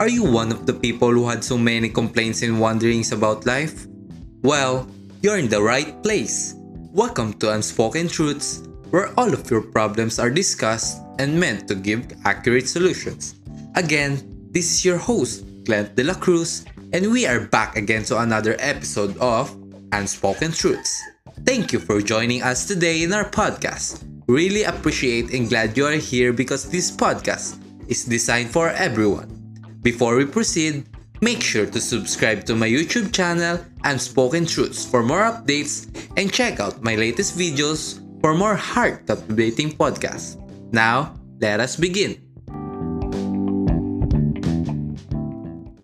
Are you one of the people who had so many complaints and wonderings about life? Well, you're in the right place. Welcome to Unspoken Truths, where all of your problems are discussed and meant to give accurate solutions. Again, this is your host, Clint De La Cruz, and we are back again to another episode of Unspoken Truths. Thank you for joining us today in our podcast. Really appreciate and glad you are here because this podcast is designed for everyone. Before we proceed, make sure to subscribe to my YouTube channel Unspoken Truths for more updates and check out my latest videos for more heart captivating podcasts. Now, let us begin.